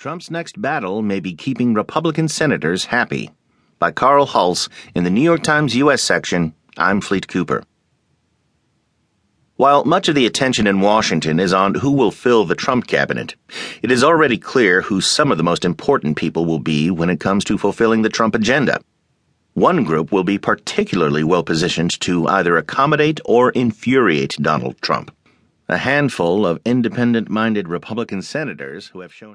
Trump's next battle may be keeping Republican senators happy. By Carl Hulse in the New York Times U.S. section. I'm Fleet Cooper. While much of the attention in Washington is on who will fill the Trump cabinet, it is already clear who some of the most important people will be when it comes to fulfilling the Trump agenda. One group will be particularly well positioned to either accommodate or infuriate Donald Trump. A handful of independent minded Republican senators who have shown